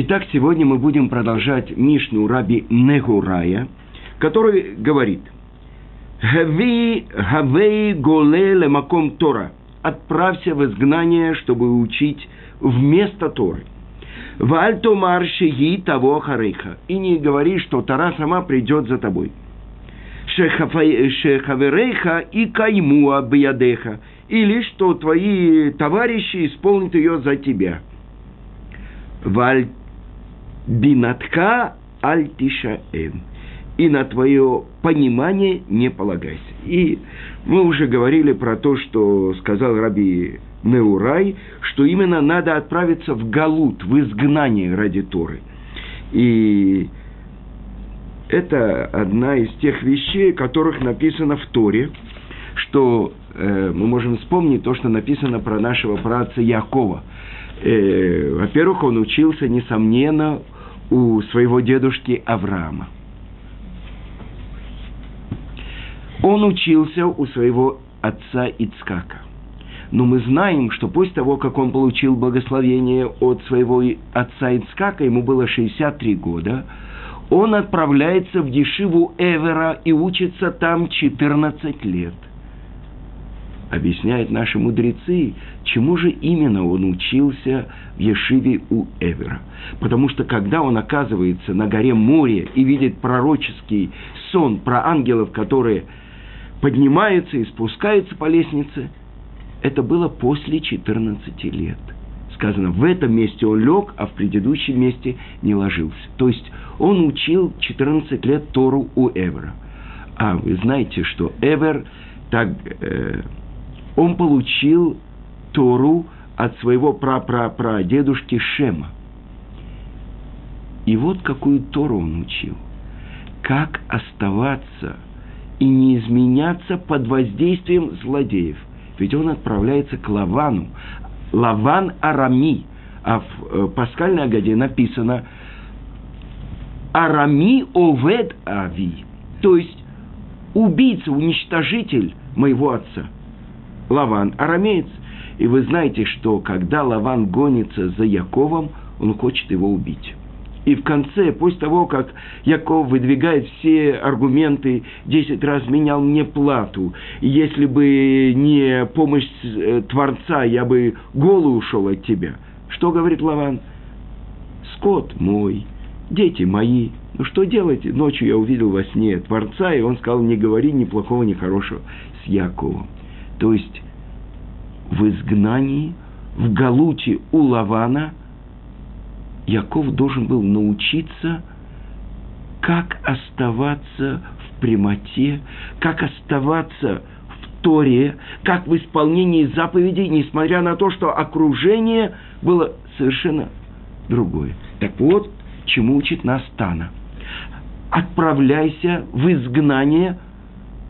Итак, сегодня мы будем продолжать Мишну Раби Негурая, который говорит «Хави хавей голе лемаком Тора» «Отправься в изгнание, чтобы учить вместо Торы». «Вальто маршиги того харейха» «И не говори, что Тора сама придет за тобой». «Шехаверейха и каймуа биядеха» или что твои товарищи исполнят ее за тебя. Валь бинатка альтишаэм. И на твое понимание не полагайся. И мы уже говорили про то, что сказал Раби Неурай, что именно надо отправиться в Галут, в изгнание ради Торы. И это одна из тех вещей, которых написано в Торе, что э, мы можем вспомнить то, что написано про нашего праца Якова. Э, во-первых, он учился, несомненно, у своего дедушки Авраама. Он учился у своего отца Ицкака. Но мы знаем, что после того, как он получил благословение от своего отца Ицкака, ему было 63 года, он отправляется в Дешиву Эвера и учится там 14 лет объясняют наши мудрецы, чему же именно он учился в Ешиве у Эвера. Потому что когда он оказывается на горе море и видит пророческий сон про ангелов, которые поднимаются и спускаются по лестнице, это было после 14 лет. Сказано, в этом месте он лег, а в предыдущем месте не ложился. То есть он учил 14 лет Тору у Эвера. А вы знаете, что Эвер так э, он получил Тору от своего прапрапрадедушки Шема. И вот какую Тору он учил. Как оставаться и не изменяться под воздействием злодеев. Ведь он отправляется к Лавану. Лаван Арами. А в э, пасхальной Агаде написано Арами Овед Ави. То есть убийца, уничтожитель моего отца – Лаван арамеец. И вы знаете, что когда Лаван гонится за Яковом, он хочет его убить. И в конце, после того, как Яков выдвигает все аргументы, десять раз менял мне плату, если бы не помощь э, Творца, я бы голый ушел от тебя. Что говорит Лаван? Скот мой, дети мои, ну что делать? Ночью я увидел во сне Творца, и он сказал, не говори ни плохого, ни хорошего с Яковом. То есть в изгнании, в Галуте у Лавана, Яков должен был научиться, как оставаться в прямоте, как оставаться в Торе, как в исполнении заповедей, несмотря на то, что окружение было совершенно другое. Так вот, чему учит нас Тана. Отправляйся в изгнание –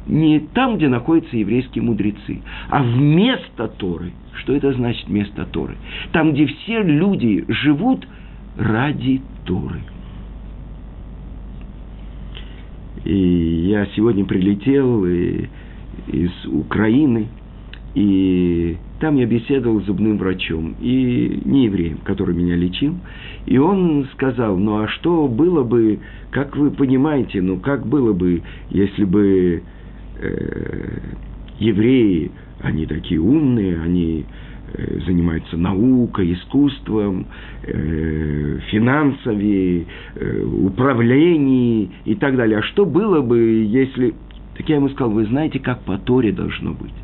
не там, где находятся еврейские мудрецы, а вместо Торы. Что это значит вместо Торы? Там, где все люди живут ради Торы. И я сегодня прилетел из Украины, и там я беседовал с зубным врачом, и не евреем, который меня лечил. И он сказал, ну а что было бы, как вы понимаете, ну как было бы, если бы э, евреи, они такие умные, они э, занимаются наукой, искусством, э, финансами, э, управлением и так далее. А что было бы, если... Так я ему сказал, вы знаете, как по Торе должно быть.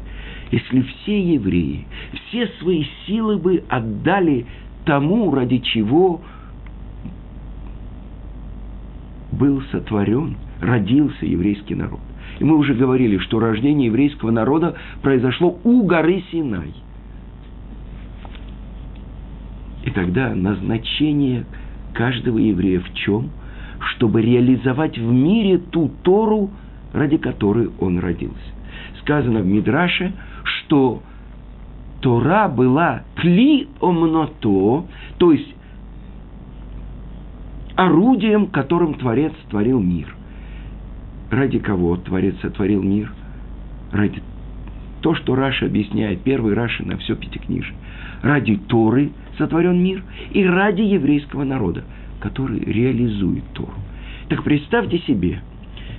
Если все евреи, все свои силы бы отдали тому, ради чего был сотворен, родился еврейский народ. И мы уже говорили, что рождение еврейского народа произошло у горы Синай. И тогда назначение каждого еврея в чем? Чтобы реализовать в мире ту Тору, ради которой он родился. Сказано в Мидраше, что Тора была кли омното, то есть орудием, которым Творец творил мир – Ради кого Творец сотворил мир? Ради то, что Раша объясняет, первый Раши на все пятикнижие. Ради Торы сотворен мир и ради еврейского народа, который реализует Тору. Так представьте себе,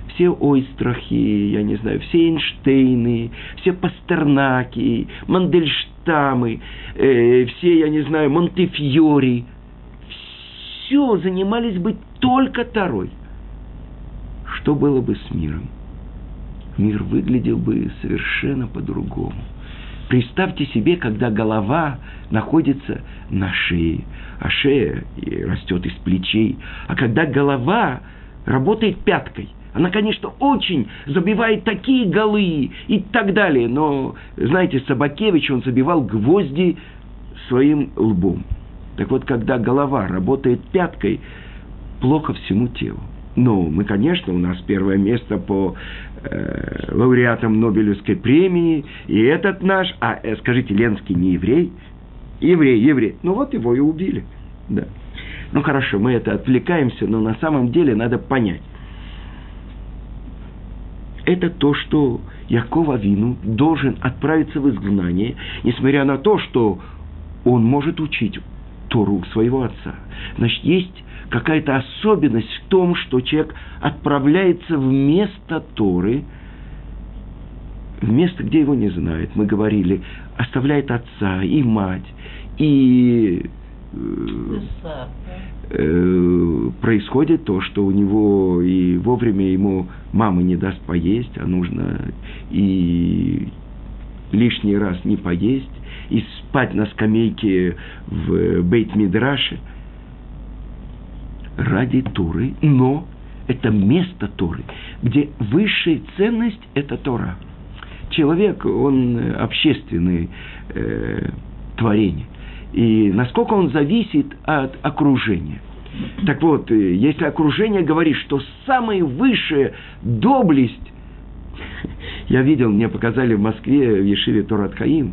все Ойстрахи, я не знаю, все Эйнштейны, все Пастернаки, Мандельштамы, э, все, я не знаю, Монтефьори, все занимались бы только Торой. Что было бы с миром? Мир выглядел бы совершенно по-другому. Представьте себе, когда голова находится на шее, а шея растет из плечей, а когда голова работает пяткой, она, конечно, очень забивает такие голы и так далее, но, знаете, Собакевич, он забивал гвозди своим лбом. Так вот, когда голова работает пяткой, плохо всему телу. Ну, мы, конечно, у нас первое место по э, лауреатам Нобелевской премии, и этот наш, а э, скажите, Ленский не еврей? Еврей, еврей. Ну вот его и убили. Да. Ну хорошо, мы это отвлекаемся, но на самом деле надо понять. Это то, что Якова Вину должен отправиться в изгнание, несмотря на то, что он может учить Тору своего отца. Значит, есть какая-то особенность в том, что человек отправляется в место Торы, в место, где его не знают. Мы говорили, оставляет отца и мать, и э, э, происходит то, что у него и вовремя ему мама не даст поесть, а нужно и лишний раз не поесть, и спать на скамейке в Бейт-Мидраше ради Туры, но это место Торы, где высшая ценность – это Тора. Человек, он общественное э, творение. И насколько он зависит от окружения. Так вот, э, если окружение говорит, что самая высшая доблесть, я видел, мне показали в Москве, в Ешиве Торат Хаим,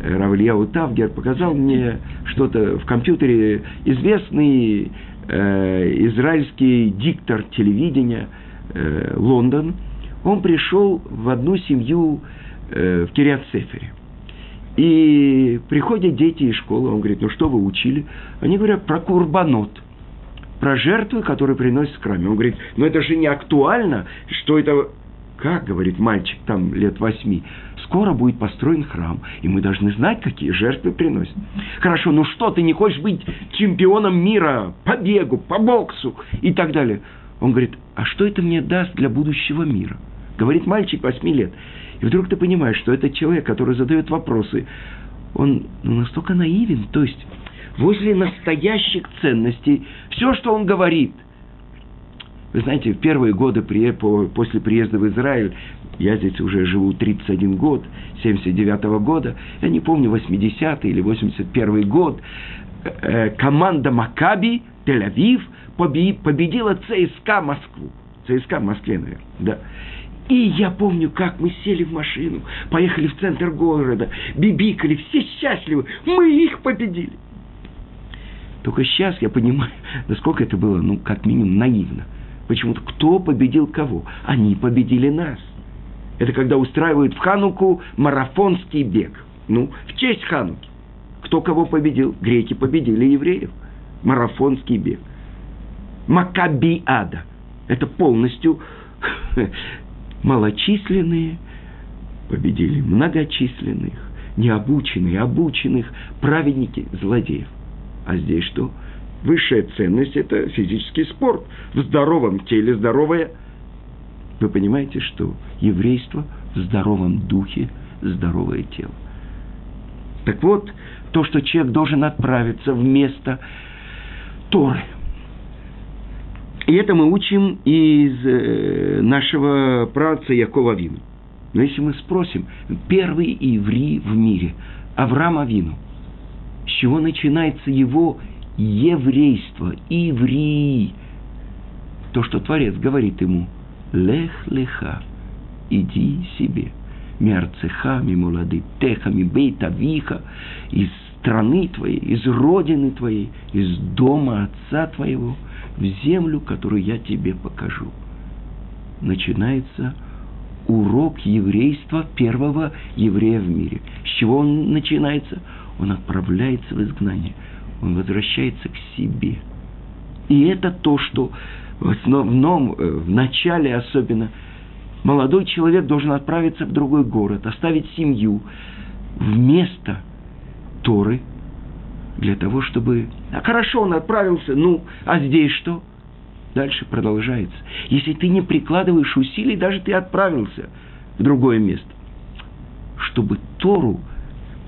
э, Равлияу Тавгер показал мне что-то в компьютере, известный э, израильский диктор телевидения э, Лондон, он пришел в одну семью э, в Кириат-Сефере. И приходят дети из школы, он говорит, ну что вы учили? Они говорят про курбанот, про жертвы, которые приносят храме. Он говорит, ну это же не актуально, что это... Как, говорит мальчик там лет восьми, скоро будет построен храм, и мы должны знать, какие жертвы приносят. Хорошо, ну что, ты не хочешь быть чемпионом мира по бегу, по боксу и так далее? Он говорит, а что это мне даст для будущего мира? Говорит мальчик восьми лет. И вдруг ты понимаешь, что этот человек, который задает вопросы, он ну, настолько наивен. То есть, возле настоящих ценностей, все, что он говорит, вы знаете, в первые годы после приезда в Израиль, я здесь уже живу 31 год, 79 -го года, я не помню, 80 или 81 год, э, команда Макаби, Тель-Авив, победила ЦСКА Москву. ЦСКА в Москве, наверное, да. И я помню, как мы сели в машину, поехали в центр города, бибикали, все счастливы, мы их победили. Только сейчас я понимаю, насколько это было, ну, как минимум, наивно. Почему-то кто победил кого? Они победили нас. Это когда устраивают в Хануку марафонский бег. Ну, в честь Хануки. Кто кого победил? Греки победили евреев. Марафонский бег. Макабиада. Это полностью малочисленные победили многочисленных, необученных, обученных праведники, злодеев. А здесь что? Высшая ценность – это физический спорт. В здоровом теле здоровое. Вы понимаете, что еврейство в здоровом духе – здоровое тело. Так вот, то, что человек должен отправиться в место Торы – и это мы учим из э, нашего праца Якова Вину. Но если мы спросим, первый еврей в мире, Авраам Авину, с чего начинается его еврейство, иври, то, что Творец говорит ему, лех леха, иди себе, мерцеха, мимулады, теха, мибейта, виха, из страны твоей, из родины твоей, из дома отца твоего – в землю, которую я тебе покажу. Начинается урок еврейства первого еврея в мире. С чего он начинается? Он отправляется в изгнание. Он возвращается к себе. И это то, что в основном, э, в начале особенно, молодой человек должен отправиться в другой город, оставить семью вместо Торы для того, чтобы... А хорошо, он отправился, ну, а здесь что? Дальше продолжается. Если ты не прикладываешь усилий, даже ты отправился в другое место. Чтобы Тору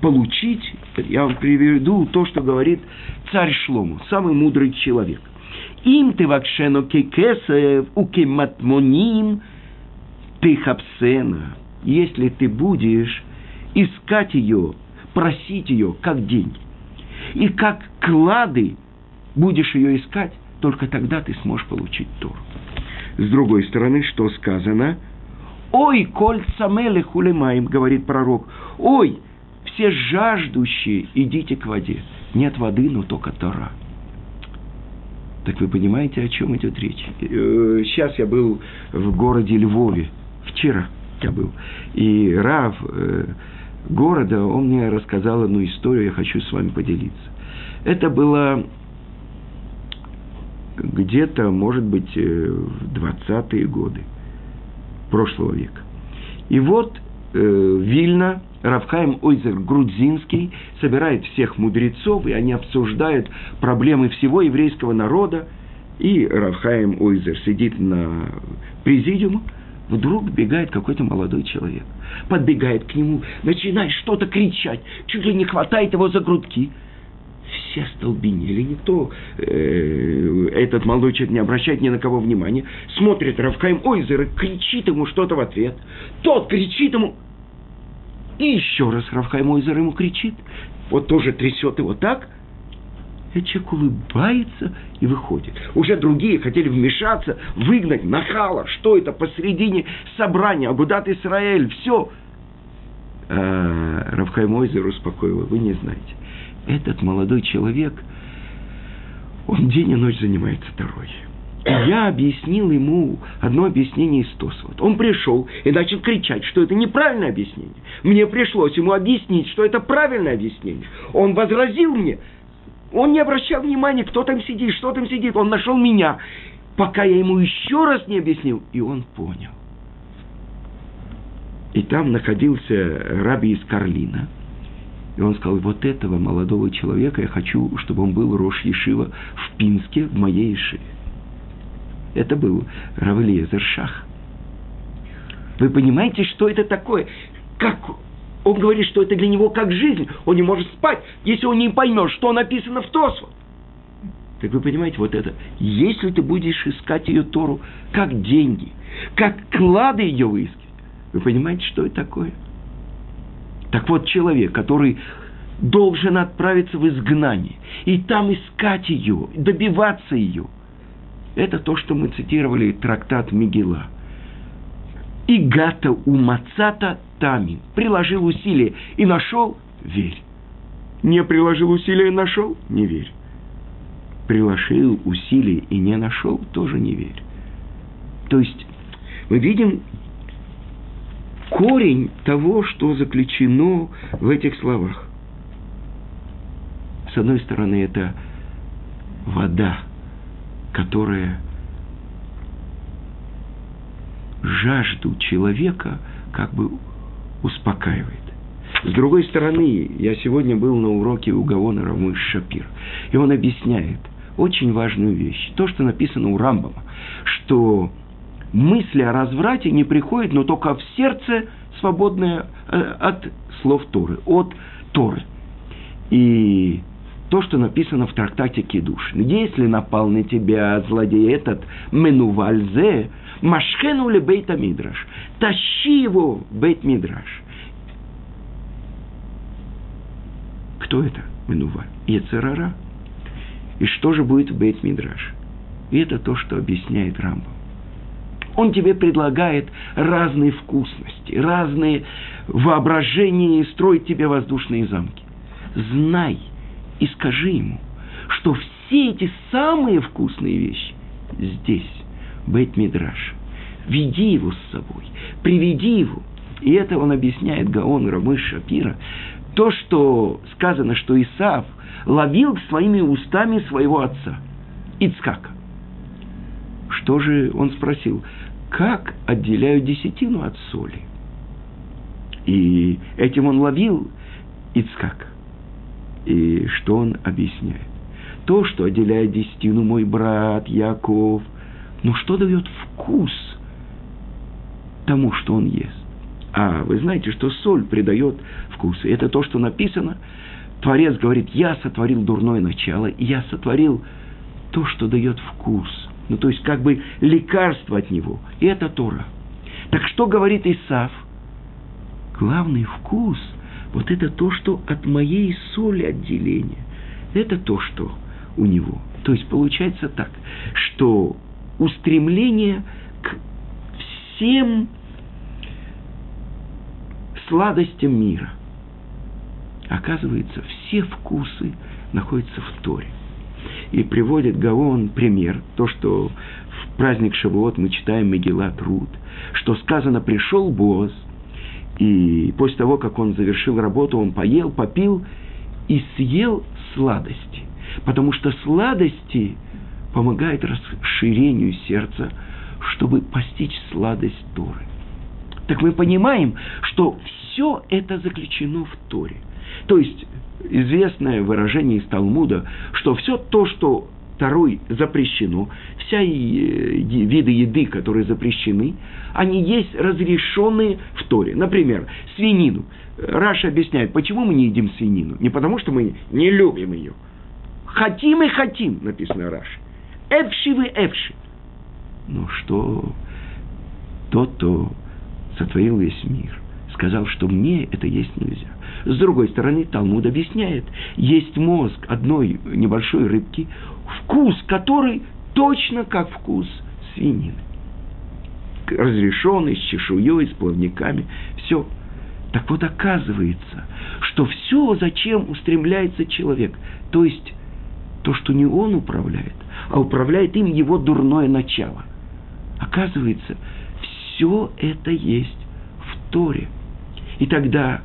получить, я вам приведу то, что говорит царь Шлому, самый мудрый человек. Им ты вакшено кекесев, укематмоним ты хапсена. Если ты будешь искать ее, просить ее, как деньги, и как клады будешь ее искать, только тогда ты сможешь получить Тору. С другой стороны, что сказано? «Ой, коль самеле хулемаем», говорит пророк, «Ой, все жаждущие, идите к воде. Нет воды, но только Тора». Так вы понимаете, о чем идет речь? Э, сейчас я был в городе Львове, вчера я был, и Рав э, города, он мне рассказал одну историю, я хочу с вами поделиться. Это было где-то, может быть, э, в 20-е годы прошлого века. И вот э, Вильна, Равхаим Ойзер Грузинский собирает всех мудрецов, и они обсуждают проблемы всего еврейского народа. И Равхаим Ойзер сидит на президиуме, вдруг бегает какой-то молодой человек. Подбегает к нему, начинает что-то кричать, чуть ли не хватает его за грудки – все столбенели, никто, э, этот молодой человек не обращает ни на кого внимания, смотрит Равкаем Ойзер и кричит ему что-то в ответ. Тот кричит ему, и еще раз Равкаем Ойзер ему кричит, вот тоже трясет его так, и человек улыбается и выходит. Уже другие хотели вмешаться, выгнать нахала, что это посередине собрания, Агудат Исраэль, все. А Равхайм Ойзер успокоил, вы не знаете. Этот молодой человек, он день и ночь занимается второй. Я объяснил ему одно объяснение из Тосфот. Он пришел и начал кричать, что это неправильное объяснение. Мне пришлось ему объяснить, что это правильное объяснение. Он возразил мне. Он не обращал внимания, кто там сидит, что там сидит. Он нашел меня, пока я ему еще раз не объяснил. И он понял. И там находился раби из Карлина – и он сказал, вот этого молодого человека я хочу, чтобы он был Рош Ешива в Пинске, в моей Ешиве. Это был Равлиезер Шах. Вы понимаете, что это такое? Как он говорит, что это для него как жизнь. Он не может спать, если он не поймет, что написано в Тосфу. Так вы понимаете, вот это. Если ты будешь искать ее Тору как деньги, как клады ее выискивать, вы понимаете, что это такое? Так вот, человек, который должен отправиться в изгнание, и там искать ее, добиваться ее. Это то, что мы цитировали трактат Мигела. Игата умацата тамин. Приложил усилия и нашел – верь. Не приложил усилия и нашел – не верь. Приложил усилия и не нашел – тоже не верь. То есть мы видим корень того, что заключено в этих словах. С одной стороны, это вода, которая жажду человека как бы успокаивает. С другой стороны, я сегодня был на уроке у Гавона Рамыш Шапир, и он объясняет очень важную вещь. То, что написано у Рамбама, что мысли о разврате не приходят, но только в сердце, свободное э, от слов Торы, от Торы. И то, что написано в трактате Кедуш. Если напал на тебя злодей этот Менувальзе, Машхену ли Бейта Мидраш, тащи его Бейт Мидраш. Кто это Менуваль? Ецерара. И что же будет в Бейт Мидраш? И это то, что объясняет Рамбам. Он тебе предлагает разные вкусности, разные воображения и строит тебе воздушные замки. Знай и скажи ему, что все эти самые вкусные вещи здесь, Бейт Мидраш, веди его с собой, приведи его. И это он объясняет Гаон Рамыш Шапира. То, что сказано, что Исаав ловил своими устами своего отца, Ицкака. Что же он спросил? Как отделяют десятину от соли? И этим он ловил Ицкак. И что он объясняет? То, что отделяет десятину мой брат Яков, ну что дает вкус тому, что он ест? А вы знаете, что соль придает вкус. И это то, что написано. Творец говорит, я сотворил дурное начало, я сотворил то, что дает вкус. Ну, то есть, как бы лекарство от него. И это Тора. Так что говорит Исав? Главный вкус – вот это то, что от моей соли отделения. Это то, что у него. То есть, получается так, что устремление к всем сладостям мира. Оказывается, все вкусы находятся в Торе. И приводит Гаон пример, то, что в праздник Шавуот мы читаем Мегила Труд, что сказано, пришел босс, и после того, как он завершил работу, он поел, попил и съел сладости. Потому что сладости помогают расширению сердца, чтобы постичь сладость Торы. Так мы понимаем, что все это заключено в Торе. То есть известное выражение из Талмуда, что все то, что Второй запрещено, вся виды еды, которые запрещены, они есть разрешенные в Торе. Например, свинину. Раша объясняет, почему мы не едим свинину. Не потому, что мы не любим ее. Хотим и хотим, написано Раши. Эвши вы эвши. Ну что, тот, кто сотворил весь мир, сказал, что мне это есть нельзя. С другой стороны, Талмуд объясняет, есть мозг одной небольшой рыбки, вкус которой точно как вкус свинины. Разрешенный, с чешуей, с плавниками, все. Так вот, оказывается, что все, зачем устремляется человек, то есть то, что не он управляет, а управляет им его дурное начало. Оказывается, все это есть в Торе. И тогда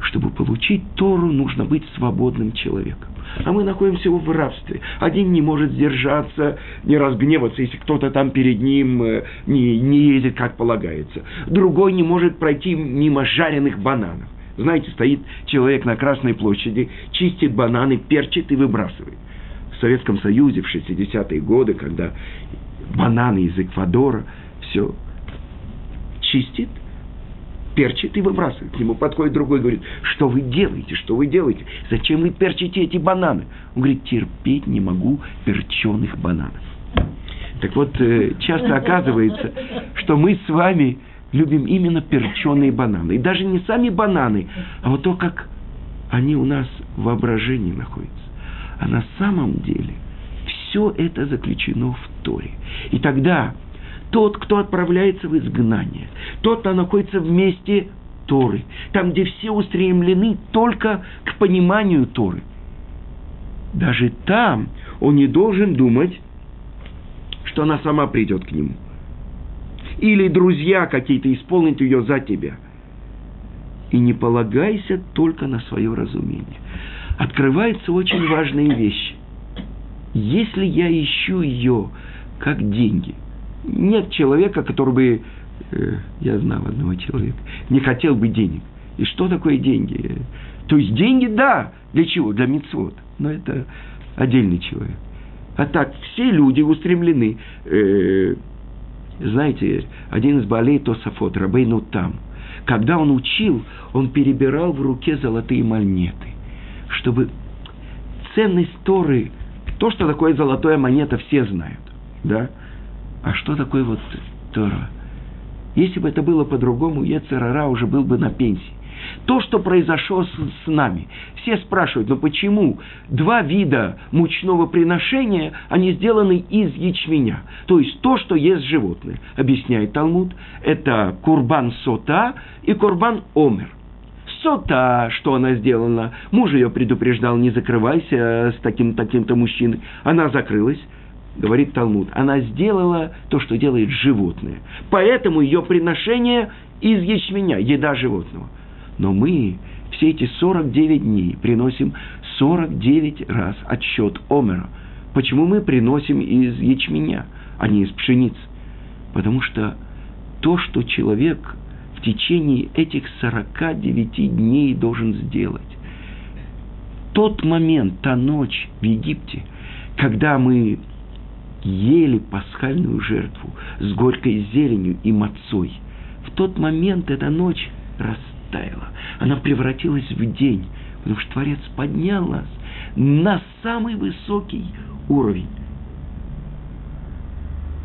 чтобы получить Тору, нужно быть свободным человеком. А мы находимся в рабстве. Один не может сдержаться, не разгневаться, если кто-то там перед ним э, не, не едет, как полагается. Другой не может пройти мимо жареных бананов. Знаете, стоит человек на Красной площади, чистит бананы, перчит и выбрасывает. В Советском Союзе в 60-е годы, когда бананы из Эквадора, все чистит, перчит и выбрасывает. К нему подходит другой и говорит, что вы делаете, что вы делаете? Зачем вы перчите эти бананы? Он говорит, терпеть не могу перченых бананов. Так вот, э, часто оказывается, что мы с вами любим именно перченые бананы. И даже не сами бананы, а вот то, как они у нас в воображении находятся. А на самом деле все это заключено в Торе. И тогда тот, кто отправляется в изгнание, тот, кто находится в месте Торы, там, где все устремлены только к пониманию Торы. Даже там он не должен думать, что она сама придет к нему. Или друзья какие-то исполнят ее за тебя. И не полагайся только на свое разумение. Открываются очень важные вещи. Если я ищу ее как деньги – нет человека, который бы, э, я знал одного человека, не хотел бы денег. И что такое деньги? То есть деньги, да, для чего? Для мецвод. Но это отдельный человек. А так, все люди устремлены. Э, знаете, один из болей Тософот, Рабейну там, когда он учил, он перебирал в руке золотые монеты, чтобы ценность Торы, то, что такое золотая монета, все знают, да, а что такое вот Тора? Если бы это было по-другому, Ецерара уже был бы на пенсии. То, что произошло с, с нами. Все спрашивают, «Ну почему два вида мучного приношения, они сделаны из ячменя? То есть то, что ест животное. Объясняет Талмуд, это курбан сота и курбан омер. Сота, что она сделана, муж ее предупреждал, не закрывайся с таким-таким-то мужчиной. Она закрылась говорит Талмуд, она сделала то, что делает животное. Поэтому ее приношение из ячменя, еда животного. Но мы все эти 49 дней приносим 49 раз отсчет Омера. Почему мы приносим из ячменя, а не из пшеницы? Потому что то, что человек в течение этих 49 дней должен сделать, тот момент, та ночь в Египте, когда мы ели пасхальную жертву с горькой зеленью и мацой, в тот момент эта ночь растаяла. Она превратилась в день, потому что Творец поднял нас на самый высокий уровень.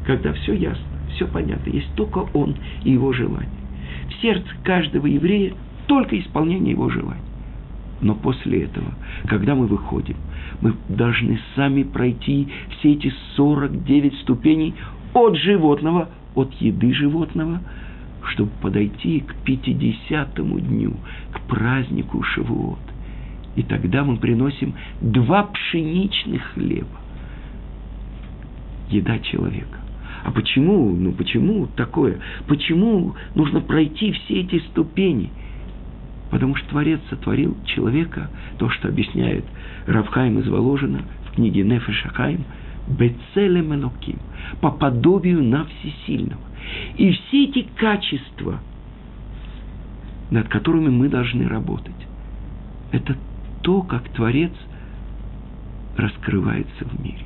Когда все ясно, все понятно, есть только Он и Его желание. В сердце каждого еврея только исполнение Его желаний. Но после этого, когда мы выходим, мы должны сами пройти все эти 49 ступеней от животного, от еды животного, чтобы подойти к 50-му дню, к празднику Шавуот. И тогда мы приносим два пшеничных хлеба. Еда человека. А почему, ну почему такое? Почему нужно пройти все эти ступени – Потому что Творец сотворил человека, то, что объясняет Равхайм из Воложина в книге Нефеш Ахайм, Бецелем Элоким, по подобию на всесильного. И все эти качества, над которыми мы должны работать, это то, как Творец раскрывается в мире.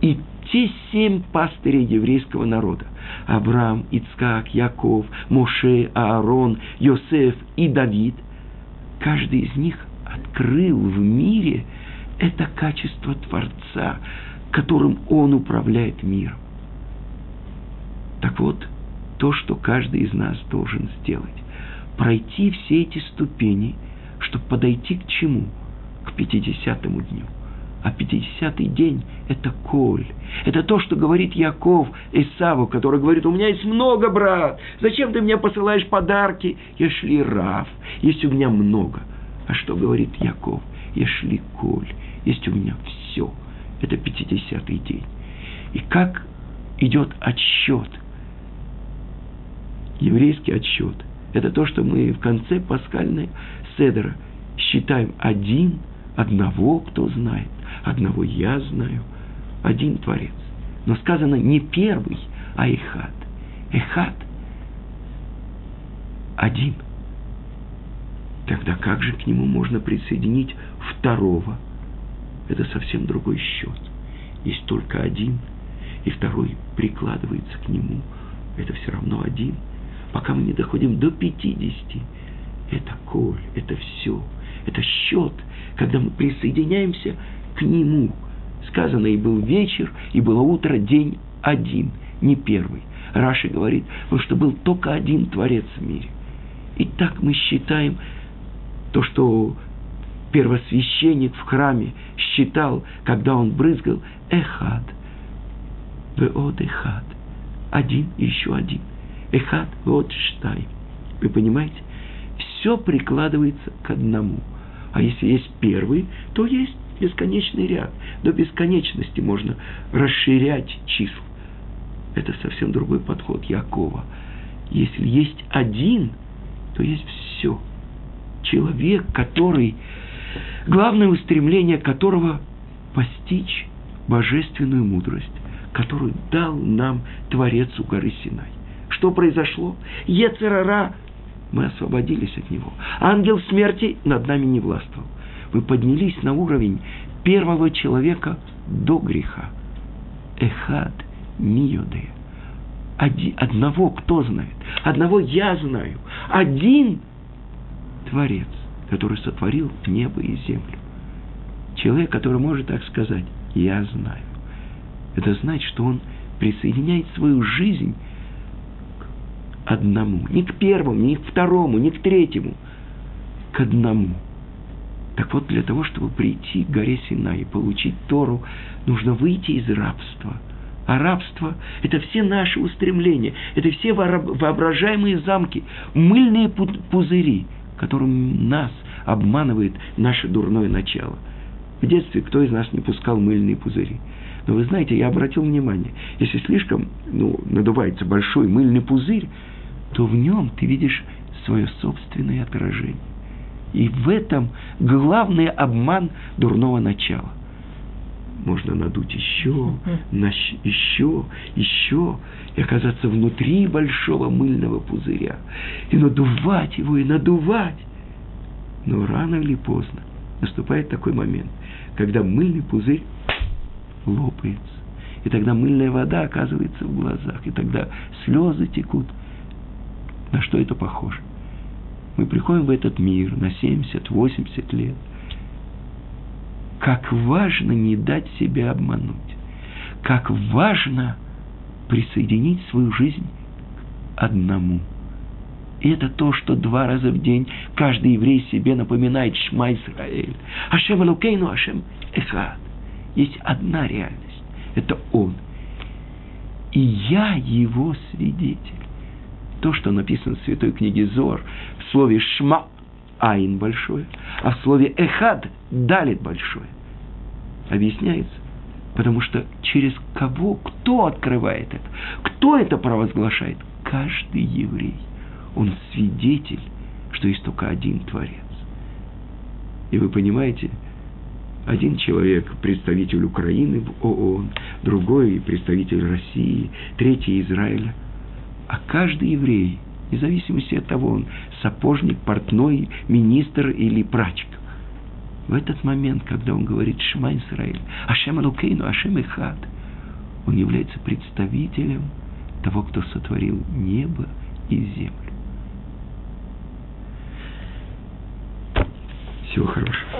И те семь пастырей еврейского народа – Авраам, Ицкак, Яков, Моше, Аарон, Йосеф и Давид – каждый из них открыл в мире это качество Творца, которым он управляет миром. Так вот, то, что каждый из нас должен сделать – пройти все эти ступени, чтобы подойти к чему? К 50-му дню – а 50-й день – это коль. Это то, что говорит Яков Исаву, который говорит, у меня есть много, брат, зачем ты мне посылаешь подарки? Я шли рав, есть у меня много. А что говорит Яков? Я шли коль, есть у меня все. Это 50-й день. И как идет отсчет, еврейский отсчет, это то, что мы в конце пасхальной седера считаем один, одного, кто знает одного я знаю, один Творец. Но сказано не первый, а Эхад. Эхад один. Тогда как же к нему можно присоединить второго? Это совсем другой счет. Есть только один, и второй прикладывается к нему. Это все равно один. Пока мы не доходим до пятидесяти, это коль, это все. Это счет, когда мы присоединяемся к нему. Сказано, и был вечер, и было утро, день один, не первый. Раши говорит, потому что был только один Творец в мире. И так мы считаем то, что первосвященник в храме считал, когда он брызгал «эхад», «веод эхад», один и еще один, «эхад, веод штай». Вы понимаете? Все прикладывается к одному. А если есть первый, то есть бесконечный ряд. До бесконечности можно расширять числа. Это совсем другой подход Якова. Если есть один, то есть все. Человек, который, главное устремление которого постичь божественную мудрость, которую дал нам Творец у горы Синай. Что произошло? Ецерара, мы освободились от него. Ангел смерти над нами не властвовал. Вы поднялись на уровень первого человека до греха. Эхад миюде. Одного кто знает? Одного я знаю. Один Творец, который сотворил небо и землю. Человек, который может так сказать, я знаю. Это значит, что он присоединяет свою жизнь одному. Не к первому, не к второму, не к третьему. К одному – так вот, для того, чтобы прийти к горе Сина и получить Тору, нужно выйти из рабства. А рабство – это все наши устремления, это все воображаемые замки, мыльные пузыри, которым нас обманывает наше дурное начало. В детстве кто из нас не пускал мыльные пузыри? Но вы знаете, я обратил внимание, если слишком ну, надувается большой мыльный пузырь, то в нем ты видишь свое собственное отражение. И в этом главный обман дурного начала. Можно надуть еще, еще, еще, и оказаться внутри большого мыльного пузыря. И надувать его, и надувать. Но рано или поздно наступает такой момент, когда мыльный пузырь лопается. И тогда мыльная вода оказывается в глазах, и тогда слезы текут. На что это похоже? Мы приходим в этот мир на 70-80 лет. Как важно не дать себя обмануть. Как важно присоединить свою жизнь к одному. И это то, что два раза в день каждый еврей себе напоминает Шма Исраэль. Ашем Элокейну, Ашем Эхад. Есть одна реальность. Это Он. И я его свидетель. То, что написано в Святой книге Зор, в слове «шма» – «айн» большое, а в слове «эхад» – «далит» большое. Объясняется, потому что через кого, кто открывает это, кто это провозглашает? Каждый еврей. Он свидетель, что есть только один Творец. И вы понимаете, один человек – представитель Украины в ООН, другой – представитель России, третий – Израиля. А каждый еврей, вне зависимости от того, он сапожник, портной, министр или прачек, в этот момент, когда он говорит «Шма Исраиль», «Ашем Алукейну», «Ашем Ихад», он является представителем того, кто сотворил небо и землю. Всего хорошего.